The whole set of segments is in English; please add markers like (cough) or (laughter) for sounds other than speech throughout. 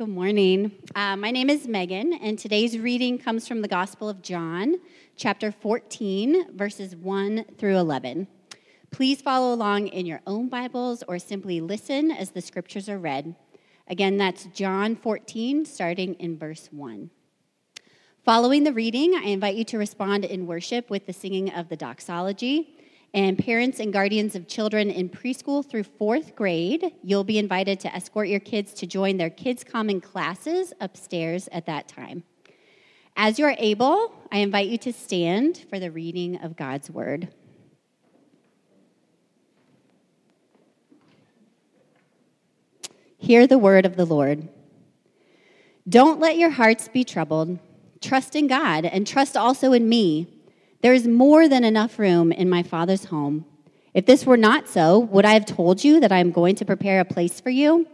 Good morning. Uh, my name is Megan, and today's reading comes from the Gospel of John, chapter 14, verses 1 through 11. Please follow along in your own Bibles or simply listen as the scriptures are read. Again, that's John 14, starting in verse 1. Following the reading, I invite you to respond in worship with the singing of the doxology. And parents and guardians of children in preschool through fourth grade, you'll be invited to escort your kids to join their Kids Common classes upstairs at that time. As you are able, I invite you to stand for the reading of God's Word. Hear the word of the Lord. Don't let your hearts be troubled. Trust in God and trust also in me. There is more than enough room in my Father's home. If this were not so, would I have told you that I am going to prepare a place for you?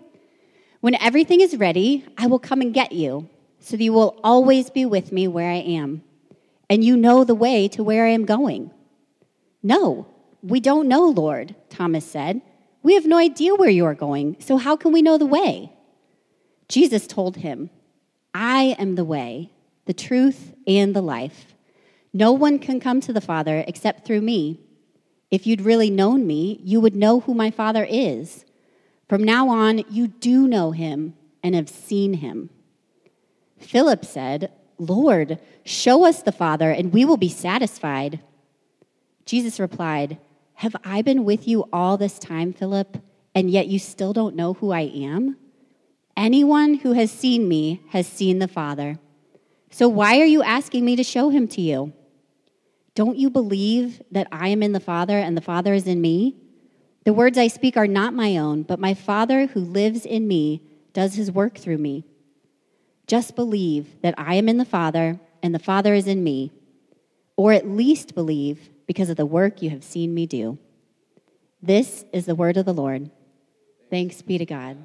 When everything is ready, I will come and get you, so that you will always be with me where I am. And you know the way to where I am going. No, we don't know, Lord, Thomas said. We have no idea where you are going, so how can we know the way? Jesus told him, I am the way, the truth, and the life. No one can come to the Father except through me. If you'd really known me, you would know who my Father is. From now on, you do know him and have seen him. Philip said, Lord, show us the Father, and we will be satisfied. Jesus replied, Have I been with you all this time, Philip, and yet you still don't know who I am? Anyone who has seen me has seen the Father. So why are you asking me to show him to you? Don't you believe that I am in the Father and the Father is in me? The words I speak are not my own, but my Father who lives in me does his work through me. Just believe that I am in the Father and the Father is in me, or at least believe because of the work you have seen me do. This is the word of the Lord. Thanks be to God.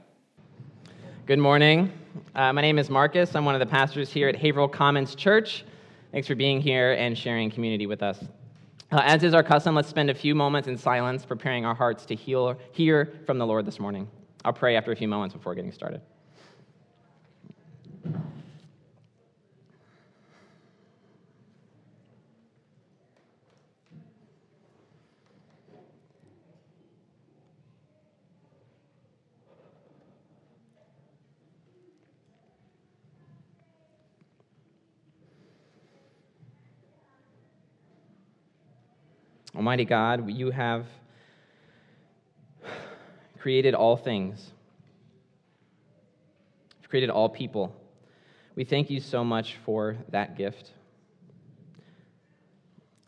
Good morning. Uh, my name is Marcus. I'm one of the pastors here at Haverhill Commons Church. Thanks for being here and sharing community with us. Uh, as is our custom, let's spend a few moments in silence preparing our hearts to heal, hear from the Lord this morning. I'll pray after a few moments before getting started. Almighty God, you have created all things. You've created all people. We thank you so much for that gift.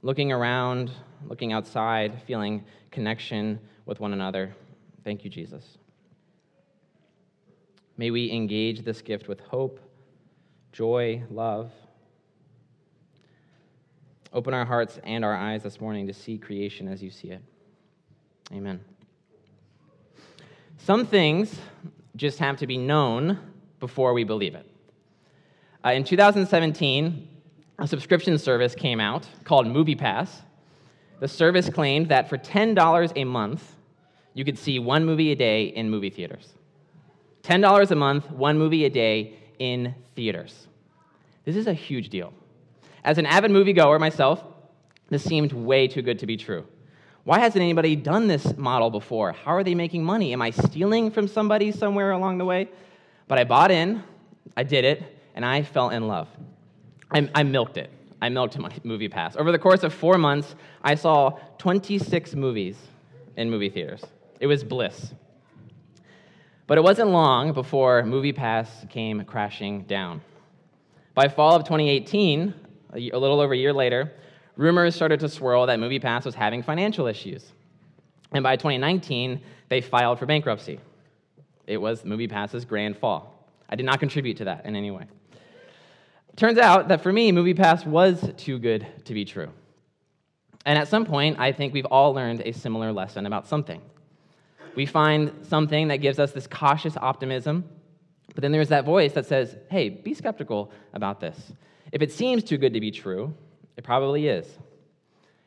Looking around, looking outside, feeling connection with one another. Thank you, Jesus. May we engage this gift with hope, joy, love, Open our hearts and our eyes this morning to see creation as you see it. Amen. Some things just have to be known before we believe it. Uh, in 2017, a subscription service came out called MoviePass. The service claimed that for $10 a month, you could see one movie a day in movie theaters. $10 a month, one movie a day in theaters. This is a huge deal. As an avid moviegoer myself, this seemed way too good to be true. Why hasn't anybody done this model before? How are they making money? Am I stealing from somebody somewhere along the way? But I bought in, I did it, and I fell in love. I, I milked it. I milked my movie pass. Over the course of four months, I saw 26 movies in movie theaters. It was bliss. But it wasn't long before Movie Pass came crashing down. By fall of 2018, a little over a year later, rumors started to swirl that MoviePass was having financial issues. And by 2019, they filed for bankruptcy. It was MoviePass's grand fall. I did not contribute to that in any way. Turns out that for me, MoviePass was too good to be true. And at some point, I think we've all learned a similar lesson about something. We find something that gives us this cautious optimism, but then there's that voice that says, hey, be skeptical about this. If it seems too good to be true, it probably is.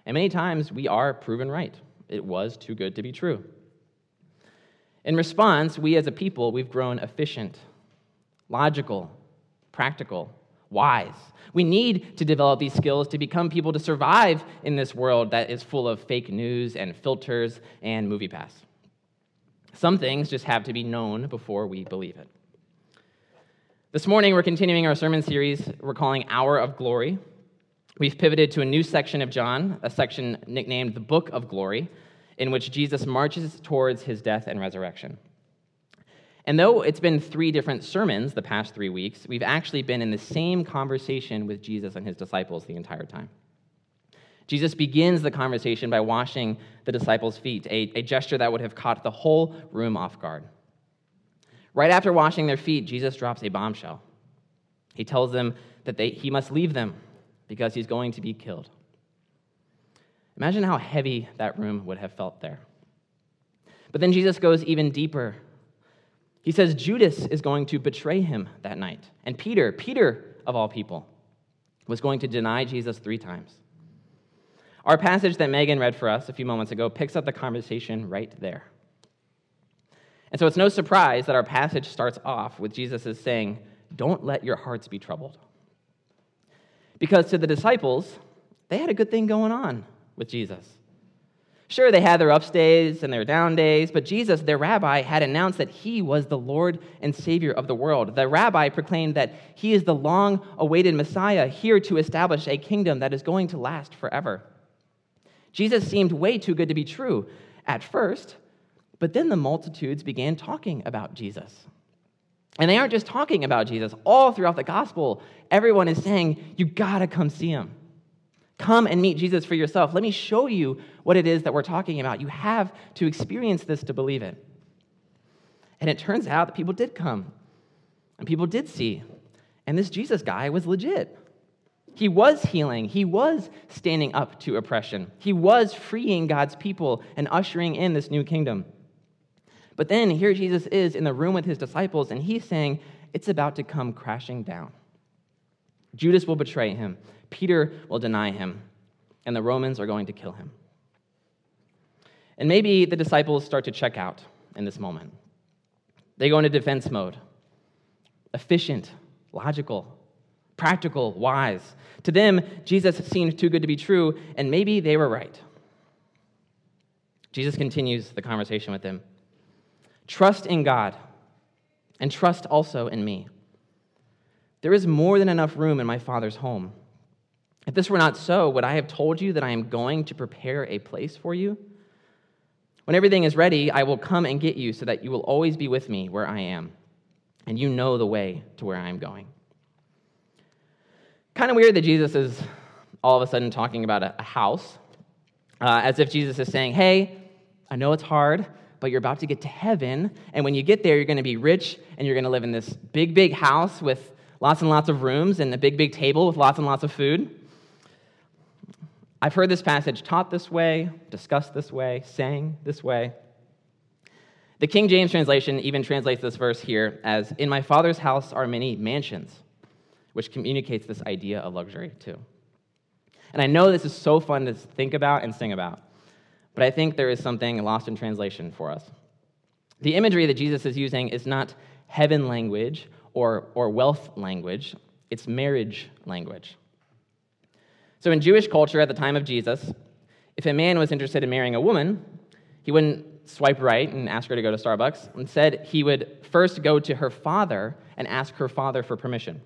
And many times we are proven right. It was too good to be true. In response, we as a people, we've grown efficient, logical, practical, wise. We need to develop these skills to become people to survive in this world that is full of fake news and filters and movie pass. Some things just have to be known before we believe it. This morning, we're continuing our sermon series we're calling Hour of Glory. We've pivoted to a new section of John, a section nicknamed the Book of Glory, in which Jesus marches towards his death and resurrection. And though it's been three different sermons the past three weeks, we've actually been in the same conversation with Jesus and his disciples the entire time. Jesus begins the conversation by washing the disciples' feet, a, a gesture that would have caught the whole room off guard. Right after washing their feet, Jesus drops a bombshell. He tells them that they, he must leave them because he's going to be killed. Imagine how heavy that room would have felt there. But then Jesus goes even deeper he says Judas is going to betray him that night. And Peter, Peter of all people, was going to deny Jesus three times. Our passage that Megan read for us a few moments ago picks up the conversation right there. And so it's no surprise that our passage starts off with Jesus saying, Don't let your hearts be troubled. Because to the disciples, they had a good thing going on with Jesus. Sure, they had their up days and their down days, but Jesus, their rabbi, had announced that he was the Lord and Savior of the world. The rabbi proclaimed that he is the long awaited Messiah here to establish a kingdom that is going to last forever. Jesus seemed way too good to be true at first, but then the multitudes began talking about Jesus. And they aren't just talking about Jesus, all throughout the gospel, everyone is saying, You gotta come see him. Come and meet Jesus for yourself. Let me show you what it is that we're talking about. You have to experience this to believe it. And it turns out that people did come, and people did see. And this Jesus guy was legit. He was healing, he was standing up to oppression, he was freeing God's people and ushering in this new kingdom. But then here Jesus is in the room with his disciples, and he's saying, It's about to come crashing down. Judas will betray him. Peter will deny him, and the Romans are going to kill him. And maybe the disciples start to check out in this moment. They go into defense mode efficient, logical, practical, wise. To them, Jesus seemed too good to be true, and maybe they were right. Jesus continues the conversation with them Trust in God, and trust also in me. There is more than enough room in my Father's home. If this were not so, would I have told you that I am going to prepare a place for you? When everything is ready, I will come and get you so that you will always be with me where I am, and you know the way to where I am going. Kind of weird that Jesus is all of a sudden talking about a, house, uh, as if Jesus is saying, Hey, I know it's hard, but you're about to get to heaven, and when you get there, you're going to be rich, and you're going to live in this big, big house with lots and lots of rooms and a big, big table with lots and lots of food. I've heard this passage taught this way, discussed this way, sang this way. The King James translation even translates this verse here as In my Father's house are many mansions, which communicates this idea of luxury too. And I know this is so fun to think about and sing about, but I think there is something lost in translation for us. The imagery that Jesus is using is not heaven language or, or wealth language, it's marriage language. So, in Jewish culture at the time of Jesus, if a man was interested in marrying a woman, he wouldn't swipe right and ask her to go to Starbucks. Instead, he would first go to her father and ask her father for permission.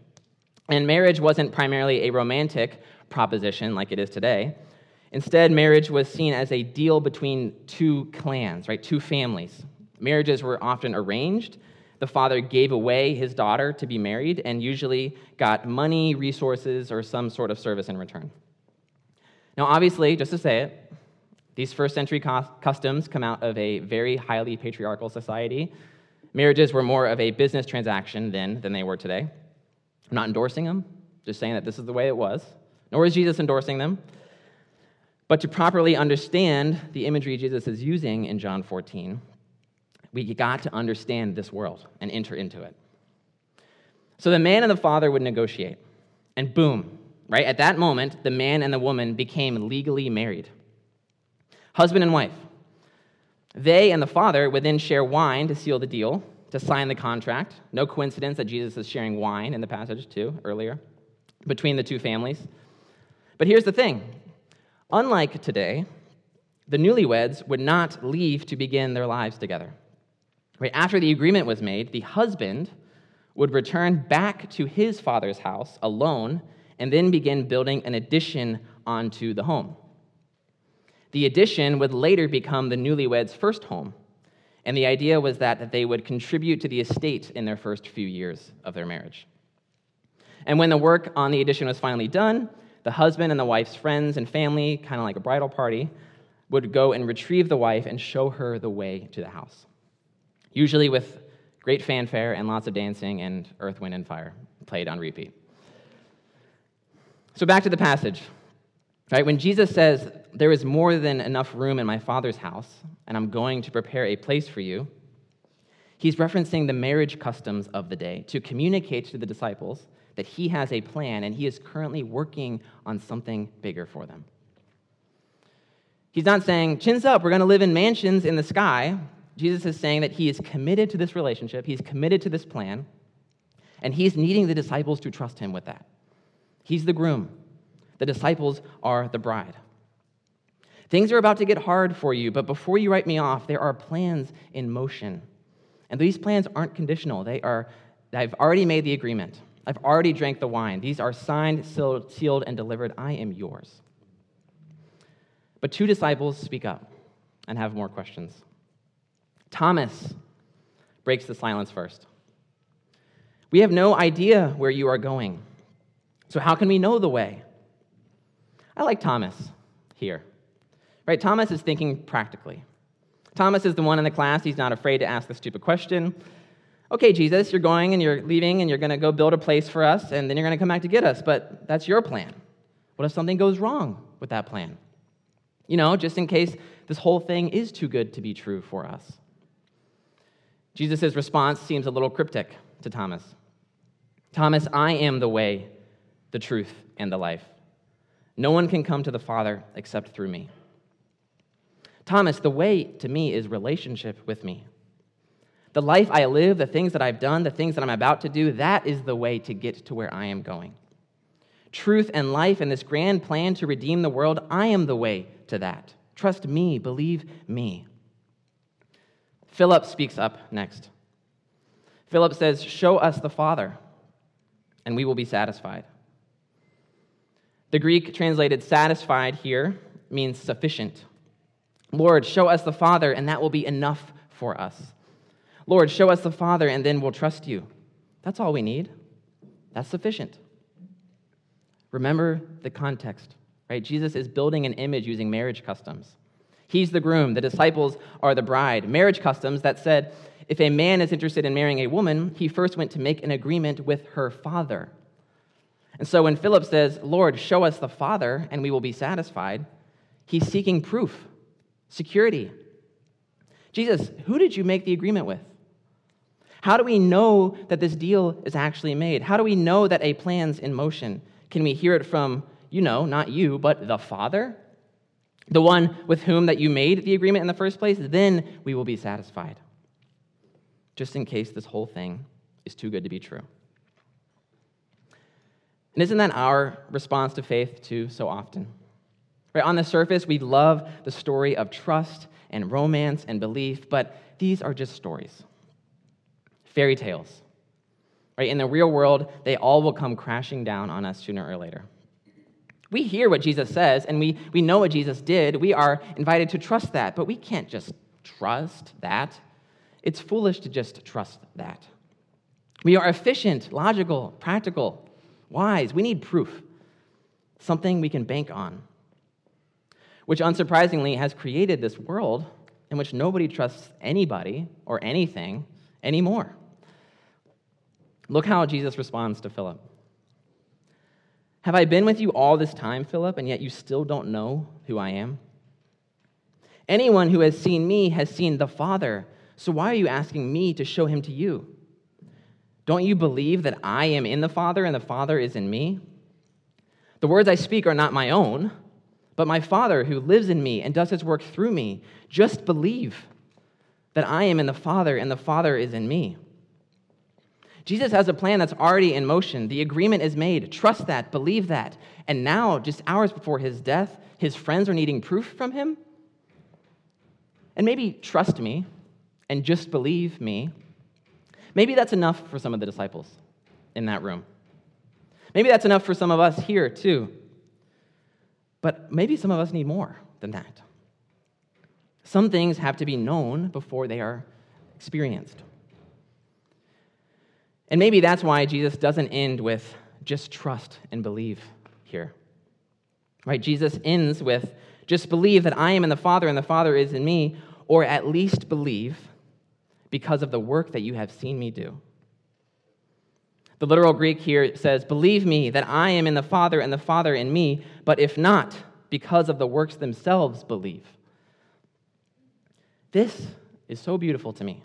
And marriage wasn't primarily a romantic proposition like it is today. Instead, marriage was seen as a deal between two clans, right? Two families. Marriages were often arranged. The father gave away his daughter to be married and usually got money, resources, or some sort of service in return. Now, obviously, just to say it, these first century customs come out of a very highly patriarchal society. Marriages were more of a business transaction then than they were today. I'm not endorsing them, just saying that this is the way it was. Nor is Jesus endorsing them. But to properly understand the imagery Jesus is using in John 14, we got to understand this world and enter into it. So the man and the father would negotiate, and boom, right? At that moment, the man and the woman became legally married. Husband and wife. They and the father would then share wine to seal the deal, to sign the contract. No coincidence that Jesus is sharing wine in the passage, too, earlier, between the two families. But here's the thing unlike today, the newlyweds would not leave to begin their lives together. Right after the agreement was made, the husband would return back to his father's house alone and then begin building an addition onto the home. The addition would later become the newlyweds' first home, and the idea was that, that they would contribute to the estate in their first few years of their marriage. And when the work on the addition was finally done, the husband and the wife's friends and family, kind of like a bridal party, would go and retrieve the wife and show her the way to the house. Usually with great fanfare and lots of dancing and earth, wind, and fire played on repeat. So back to the passage. Right? When Jesus says, There is more than enough room in my Father's house, and I'm going to prepare a place for you, he's referencing the marriage customs of the day to communicate to the disciples that he has a plan and he is currently working on something bigger for them. He's not saying, chins up, we're going to live in mansions in the sky. Jesus is saying that he is committed to this relationship, he's committed to this plan, and he's needing the disciples to trust him with that. He's the groom, the disciples are the bride. Things are about to get hard for you, but before you write me off, there are plans in motion. And these plans aren't conditional. They are, I've already made the agreement. I've already drank the wine. These are signed, sealed, and delivered. I am yours. But two disciples speak up and have more questions. Thomas breaks the silence first. We have no idea where you are going. So, how can we know the way? I like Thomas here. Right? Thomas is thinking practically. Thomas is the one in the class, he's not afraid to ask the stupid question. Okay, Jesus, you're going and you're leaving and you're going to go build a place for us and then you're going to come back to get us, but that's your plan. What if something goes wrong with that plan? You know, just in case this whole thing is too good to be true for us. Jesus' response seems a little cryptic to Thomas. Thomas, I am the way, the truth, and the life. No one can come to the Father except through me. Thomas, the way to me is relationship with me. The life I live, the things that I've done, the things that I'm about to do, that is the way to get to where I am going. Truth and life and this grand plan to redeem the world, I am the way to that. Trust me, believe me. Philip speaks up next. Philip says, Show us the Father, and we will be satisfied. The Greek translated satisfied here means sufficient. Lord, show us the Father, and that will be enough for us. Lord, show us the Father, and then we'll trust you. That's all we need. That's sufficient. Remember the context, right? Jesus is building an image using marriage customs. He's the groom, the disciples are the bride. Marriage customs that said if a man is interested in marrying a woman, he first went to make an agreement with her father. And so when Philip says, Lord, show us the Father and we will be satisfied, he's seeking proof, security. Jesus, who did you make the agreement with? How do we know that this deal is actually made? How do we know that a plan's in motion? Can we hear it from, you know, not you, but the Father? The one with whom that you made the agreement in the first place? Then we will be satisfied. Just in case this whole thing is too good to be true. And isn't that our response to faith too so often? Right, on the surface, we love the story of trust and romance and belief, but these are just stories. Fairy tales. Right? In the real world, they all will come crashing down on us sooner or later. We hear what Jesus says and we, we know what Jesus did. We are invited to trust that, but we can't just trust that. It's foolish to just trust that. We are efficient, logical, practical, wise. We need proof, something we can bank on, which unsurprisingly has created this world in which nobody trusts anybody or anything anymore. Look how Jesus responds to Philip. Have I been with you all this time, Philip, and yet you still don't know who I am? Anyone who has seen me has seen the Father. So why are you asking me to show him to you? Don't you believe that I am in the Father and the Father is in me? The words I speak are not my own, but my Father who lives in me and does his work through me. Just believe. that I am in the Father and the Father is in me. Jesus has a plan that's already in motion. The agreement is made. Trust that, believe that. And now, just hours before his death, his friends are needing proof from him. And maybe trust me and just believe me. Maybe that's enough for some of the disciples in that room. Maybe that's enough for some of us here, too. But maybe some of us need more than that. Some things have to be known before they are experienced. And maybe that's why Jesus doesn't end with just trust and believe here. Right? Jesus ends with just believe that I am in the Father and the Father is in me, or at least believe because of the work that you have seen me do. The literal Greek here says, Believe me that I am in the Father and the Father in me, but if not, because of the works themselves, believe. This is so beautiful to me.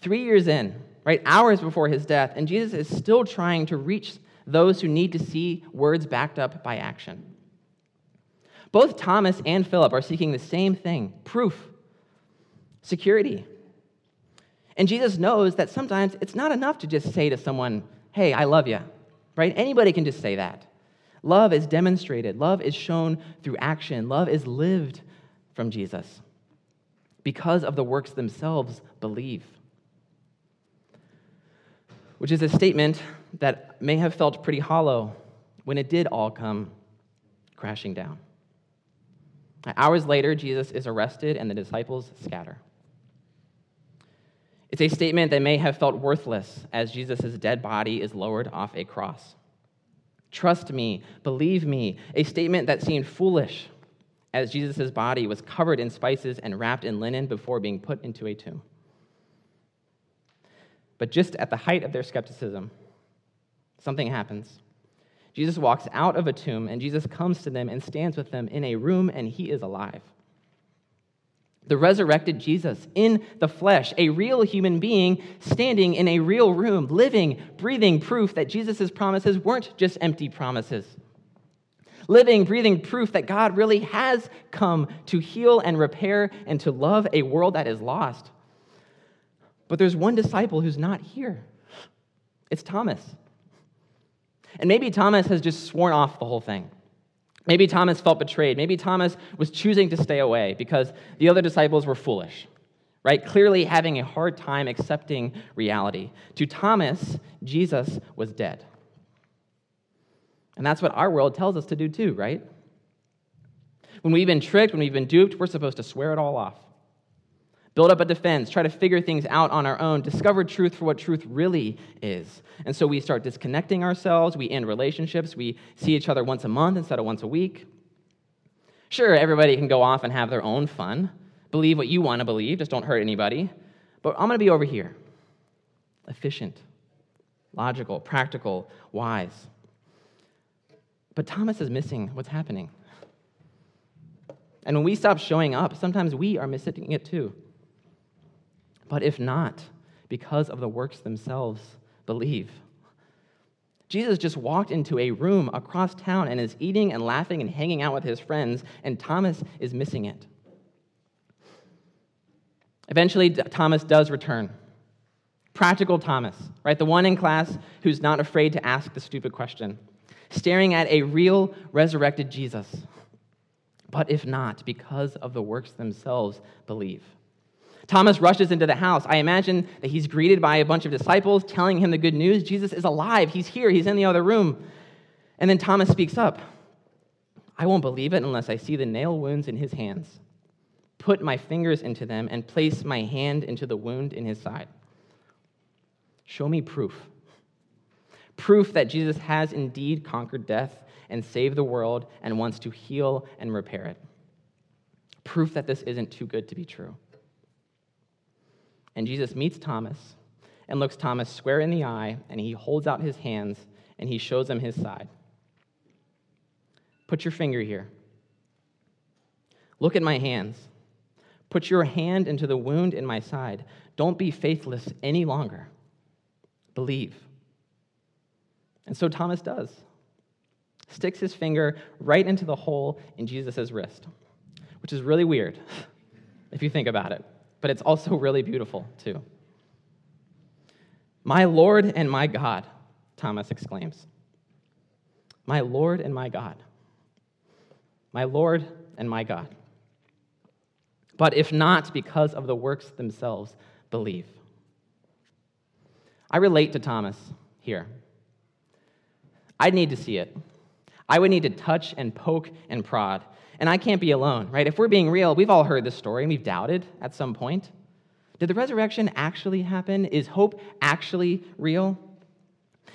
Three years in, right, hours before his death, and Jesus is still trying to reach those who need to see words backed up by action. Both Thomas and Philip are seeking the same thing proof, security. And Jesus knows that sometimes it's not enough to just say to someone, hey, I love you, right? Anybody can just say that. Love is demonstrated, love is shown through action, love is lived from Jesus because of the works themselves believe. Which is a statement that may have felt pretty hollow when it did all come crashing down. Hours later, Jesus is arrested and the disciples scatter. It's a statement that may have felt worthless as Jesus' dead body is lowered off a cross. Trust me, believe me, a statement that seemed foolish as Jesus' body was covered in spices and wrapped in linen before being put into a tomb. But just at the height of their skepticism, something happens. Jesus walks out of a tomb, and Jesus comes to them and stands with them in a room, and he is alive. The resurrected Jesus in the flesh, a real human being standing in a real room, living, breathing proof that Jesus' promises weren't just empty promises living, breathing proof that God really has come to heal and repair and to love a world that is lost. But there's one disciple who's not here it's Thomas. And maybe Thomas has just sworn off the whole thing. Maybe Thomas felt betrayed. Maybe Thomas was choosing to stay away because the other disciples were foolish, right? Clearly having a hard time accepting reality. To Thomas, Jesus was dead. And that's what our world tells us to do too, right? When we've been tricked, when we've been duped, we're supposed to swear it all off. Build up a defense, try to figure things out on our own, discover truth for what truth really is. And so we start disconnecting ourselves, we end relationships, we see each other once a month instead of once a week. Sure, everybody can go off and have their own fun. Believe what you want to believe, just don't hurt anybody. But I'm going to be over here efficient, logical, practical, wise. But Thomas is missing what's happening. And when we stop showing up, sometimes we are missing it too. But if not, because of the works themselves, believe. Jesus just walked into a room across town and is eating and laughing and hanging out with his friends, and Thomas is missing it. Eventually, Thomas does return. Practical Thomas, right? The one in class who's not afraid to ask the stupid question staring at a real resurrected Jesus. But if not, because of the works themselves, believe. Thomas rushes into the house. I imagine that he's greeted by a bunch of disciples telling him the good news. Jesus is alive. He's here. He's in the other room. And then Thomas speaks up I won't believe it unless I see the nail wounds in his hands, put my fingers into them, and place my hand into the wound in his side. Show me proof proof that Jesus has indeed conquered death and saved the world and wants to heal and repair it. Proof that this isn't too good to be true. And Jesus meets Thomas and looks Thomas square in the eye, and he holds out his hands and he shows him his side. Put your finger here. Look at my hands. Put your hand into the wound in my side. Don't be faithless any longer. Believe. And so Thomas does. Sticks his finger right into the hole in Jesus' wrist, which is really weird (laughs) if you think about it. But it's also really beautiful, too. My Lord and my God, Thomas exclaims. My Lord and my God. My Lord and my God. But if not because of the works themselves, believe. I relate to Thomas here. I'd need to see it. I would need to touch and poke and prod. And I can't be alone, right? If we're being real, we've all heard this story and we've doubted at some point. Did the resurrection actually happen? Is hope actually real?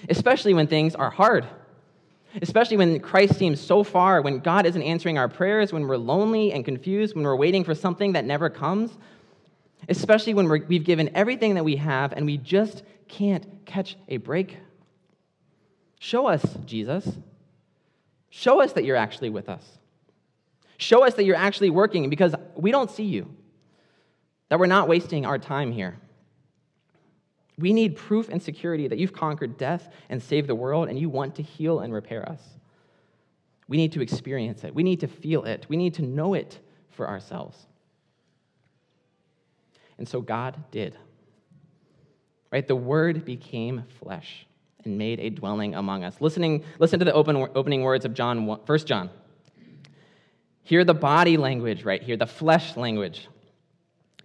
Especially when things are hard. Especially when Christ seems so far, when God isn't answering our prayers, when we're lonely and confused, when we're waiting for something that never comes. Especially when we have given everything that we have and we just can't catch a break. Show us, Jesus. Show us that you're actually with us. Show us that you're actually working because we don't see you, that we're not wasting our time here. We need proof and security that you've conquered death and saved the world and you want to heal and repair us. We need to experience it. We need to feel it. We need to know it for ourselves. And so God did. Right? The Word became flesh and made a dwelling among us. Listening, listen to the open, opening words of John 1 John. Hear the body language right here, the flesh language.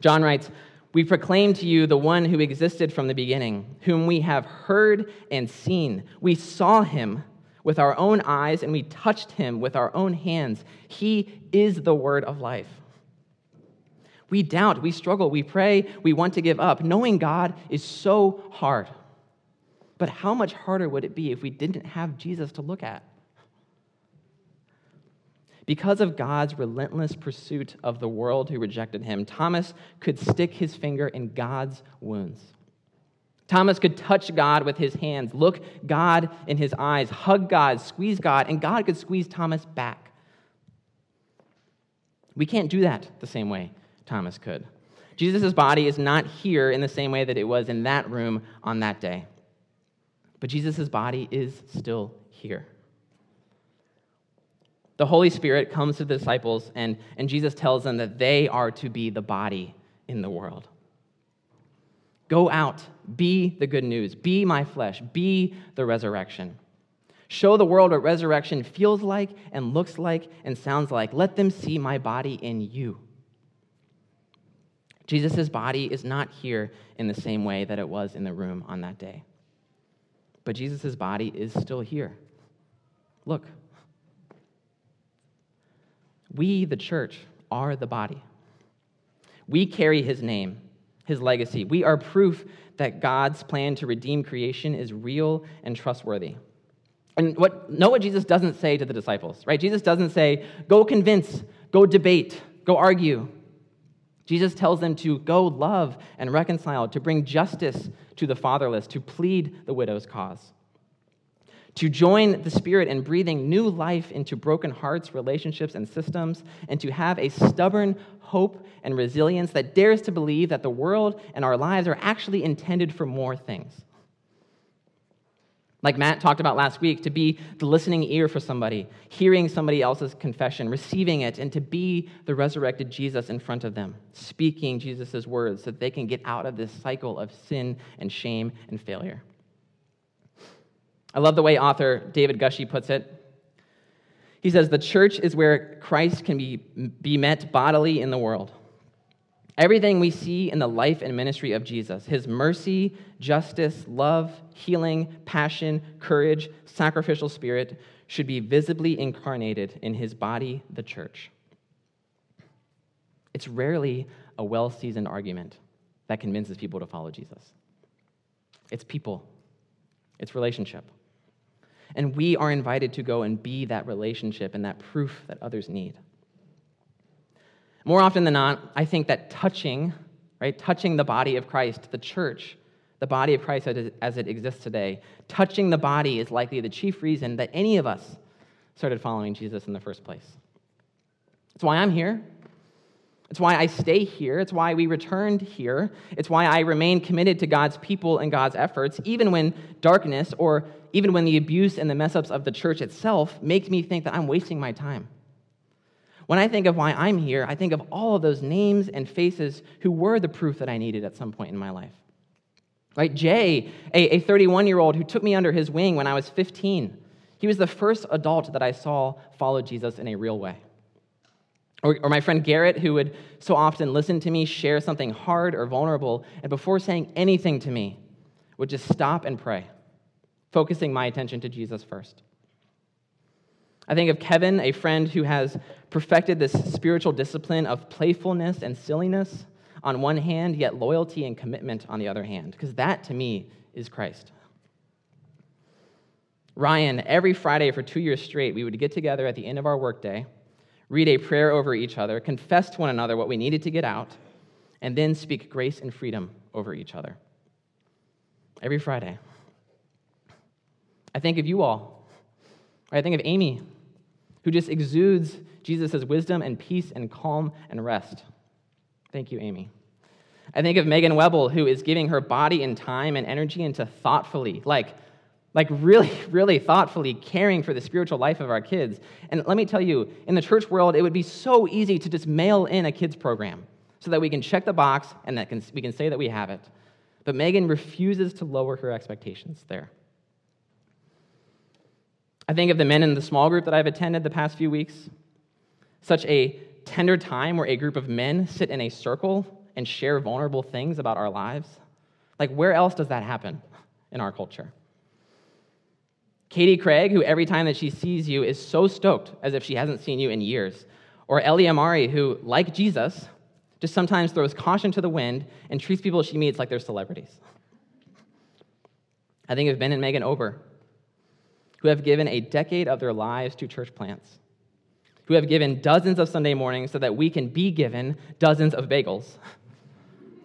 John writes, We proclaim to you the one who existed from the beginning, whom we have heard and seen. We saw him with our own eyes, and we touched him with our own hands. He is the word of life. We doubt, we struggle, we pray, we want to give up. Knowing God is so hard. But how much harder would it be if we didn't have Jesus to look at? Because of God's relentless pursuit of the world who rejected him, Thomas could stick his finger in God's wounds. Thomas could touch God with his hands, look God in his eyes, hug God, squeeze God, and God could squeeze Thomas back. We can't do that the same way Thomas could. Jesus' body is not here in the same way that it was in that room on that day. But Jesus' body is still here. The Holy Spirit comes to the disciples, and, and Jesus tells them that they are to be the body in the world. Go out, be the good news, be my flesh, be the resurrection. Show the world what resurrection feels like and looks like and sounds like. Let them see my body in you. Jesus' body is not here in the same way that it was in the room on that day. But Jesus' body is still here. Look, we, the church, are the body. We carry his name, his legacy. We are proof that God's plan to redeem creation is real and trustworthy. And what, know what Jesus doesn't say to the disciples, right? Jesus doesn't say, go convince, go debate, go argue. Jesus tells them to go love and reconcile, to bring justice to the fatherless, to plead the widow's cause to join the Spirit in breathing new life into broken hearts, relationships, and systems, and to have a stubborn hope and resilience that dares to believe that the world and our lives are actually intended for more things. Like Matt talked about last week, to be the listening ear for somebody, hearing somebody else's confession, receiving it, and to be the resurrected Jesus in front of them, speaking Jesus' words so that they can get out of this cycle of sin and shame and failure. I love the way author David Gushee puts it. He says, The church is where Christ can be, be met bodily in the world. Everything we see in the life and ministry of Jesus, his mercy, justice, love, healing, passion, courage, sacrificial spirit, should be visibly incarnated in his body, the church. It's rarely a well seasoned argument that convinces people to follow Jesus. It's people, it's relationship. And we are invited to go and be that relationship and that proof that others need. More often than not, I think that touching, right, touching the body of Christ, the church, the body of Christ as it exists today, touching the body is likely the chief reason that any of us started following Jesus in the first place. That's why I'm here. It's why I stay here. It's why we returned here. It's why I remain committed to God's people and God's efforts, even when darkness or even when the abuse and the mess ups of the church itself make me think that I'm wasting my time. When I think of why I'm here, I think of all of those names and faces who were the proof that I needed at some point in my life. Right? Jay, a 31 year old who took me under his wing when I was 15. He was the first adult that I saw follow Jesus in a real way. Or, or, my friend Garrett, who would so often listen to me share something hard or vulnerable, and before saying anything to me, would just stop and pray, focusing my attention to Jesus first. I think of Kevin, a friend who has perfected this spiritual discipline of playfulness and silliness on one hand, yet loyalty and commitment on the other hand, because that to me is Christ. Ryan, every Friday for two years straight, we would get together at the end of our workday, read a prayer over each other, confess to one another what we needed to get out, and then speak grace and freedom over each other. Every Friday. I think of you all. I think of Amy, who just exudes Jesus' wisdom and peace and calm and rest. Thank you, Amy. I think of Megan Webble, who is giving her body and time and energy into thoughtfully, like, like really, (laughs) really thoughtfully caring for the spiritual life of our kids. And let me tell you, in the church world, it would be so easy to just mail in a kids program so that we can check the box and that can, we can say that we have it. But Megan refuses to lower her expectations there. I think of the men in the small group that I've attended the past few weeks. Such a tender time where a group of men sit in a circle and share vulnerable things about our lives. Like, where else does that happen in our culture? Katie Craig, who every time that she sees you is so stoked as if she hasn't seen you in years. Or Ellie Amari, who, like Jesus, just sometimes throws caution to the wind and treats people she meets like they're celebrities. I think of Ben and Megan Ober, who have given a decade of their lives to church plants, who have given dozens of Sunday mornings so that we can be given dozens of bagels. (laughs)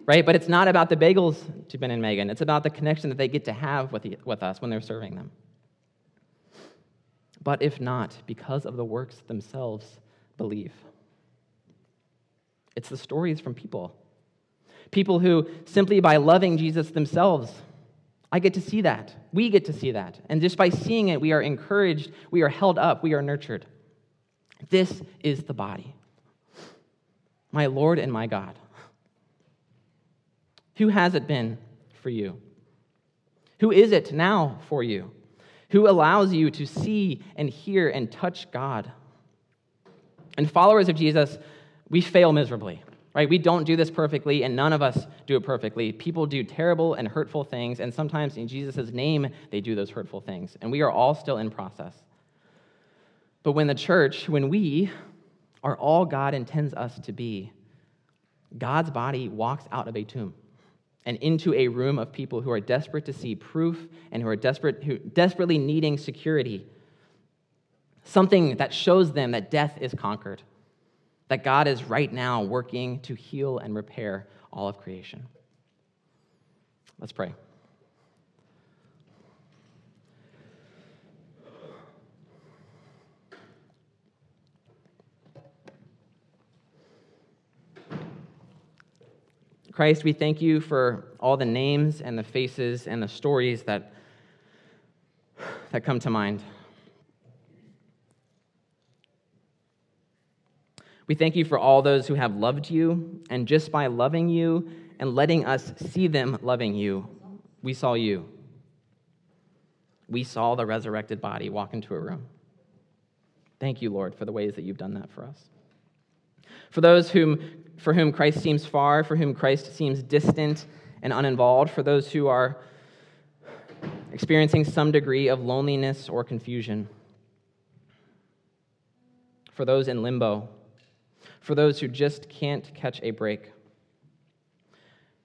Right? But it's not about the bagels to Ben and Megan. It's about the connection that they get to have with, the, with us when they're serving them. But if not, because of the works themselves, believe. It's the stories from people. People who, simply by loving Jesus themselves, I get to see that. We get to see that. And just by seeing it, we are encouraged, we are held up, we are nurtured. This is the body. My Lord and my God. Who has it been for you? Who is it now for you? Who allows you to see and hear and touch God? And followers of Jesus, we fail miserably right? We don't do this perfectly, and none of us do it perfectly. People do terrible and hurtful things, and sometimes in Jesus' name, they do those hurtful things. And we are all still in process. But when the church, when we are all God intends us to be, God's body walks out of a tomb and into a room of people who are desperate to see proof and who are desperate, who desperately needing security. Something that shows them that death is conquered that God is right now working to heal and repair all of creation. Let's pray. Christ, we thank you for all the names and the faces and the stories that, that come to mind. We thank you for all those who have loved you, and just by loving you and letting us see them loving you, we saw you. We saw the resurrected body walk into a room. Thank you, Lord, for the ways that you've done that for us. For those whom, for whom Christ seems far, for whom Christ seems distant and uninvolved, for those who are experiencing some degree of loneliness or confusion, for those in limbo, for those who just can't catch a break,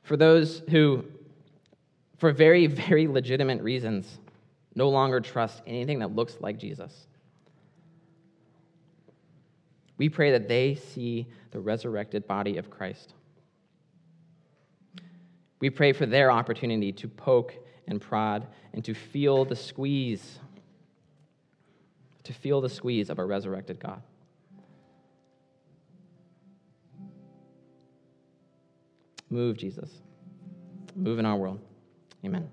for those who, for very, (laughs) very legitimate reasons, no longer trust anything that looks like Jesus. We pray that they see the resurrected body of Christ. We pray for their opportunity to poke and prod and to feel the squeeze, to feel the squeeze of a resurrected God. Move, Jesus. Move in our world. Amen.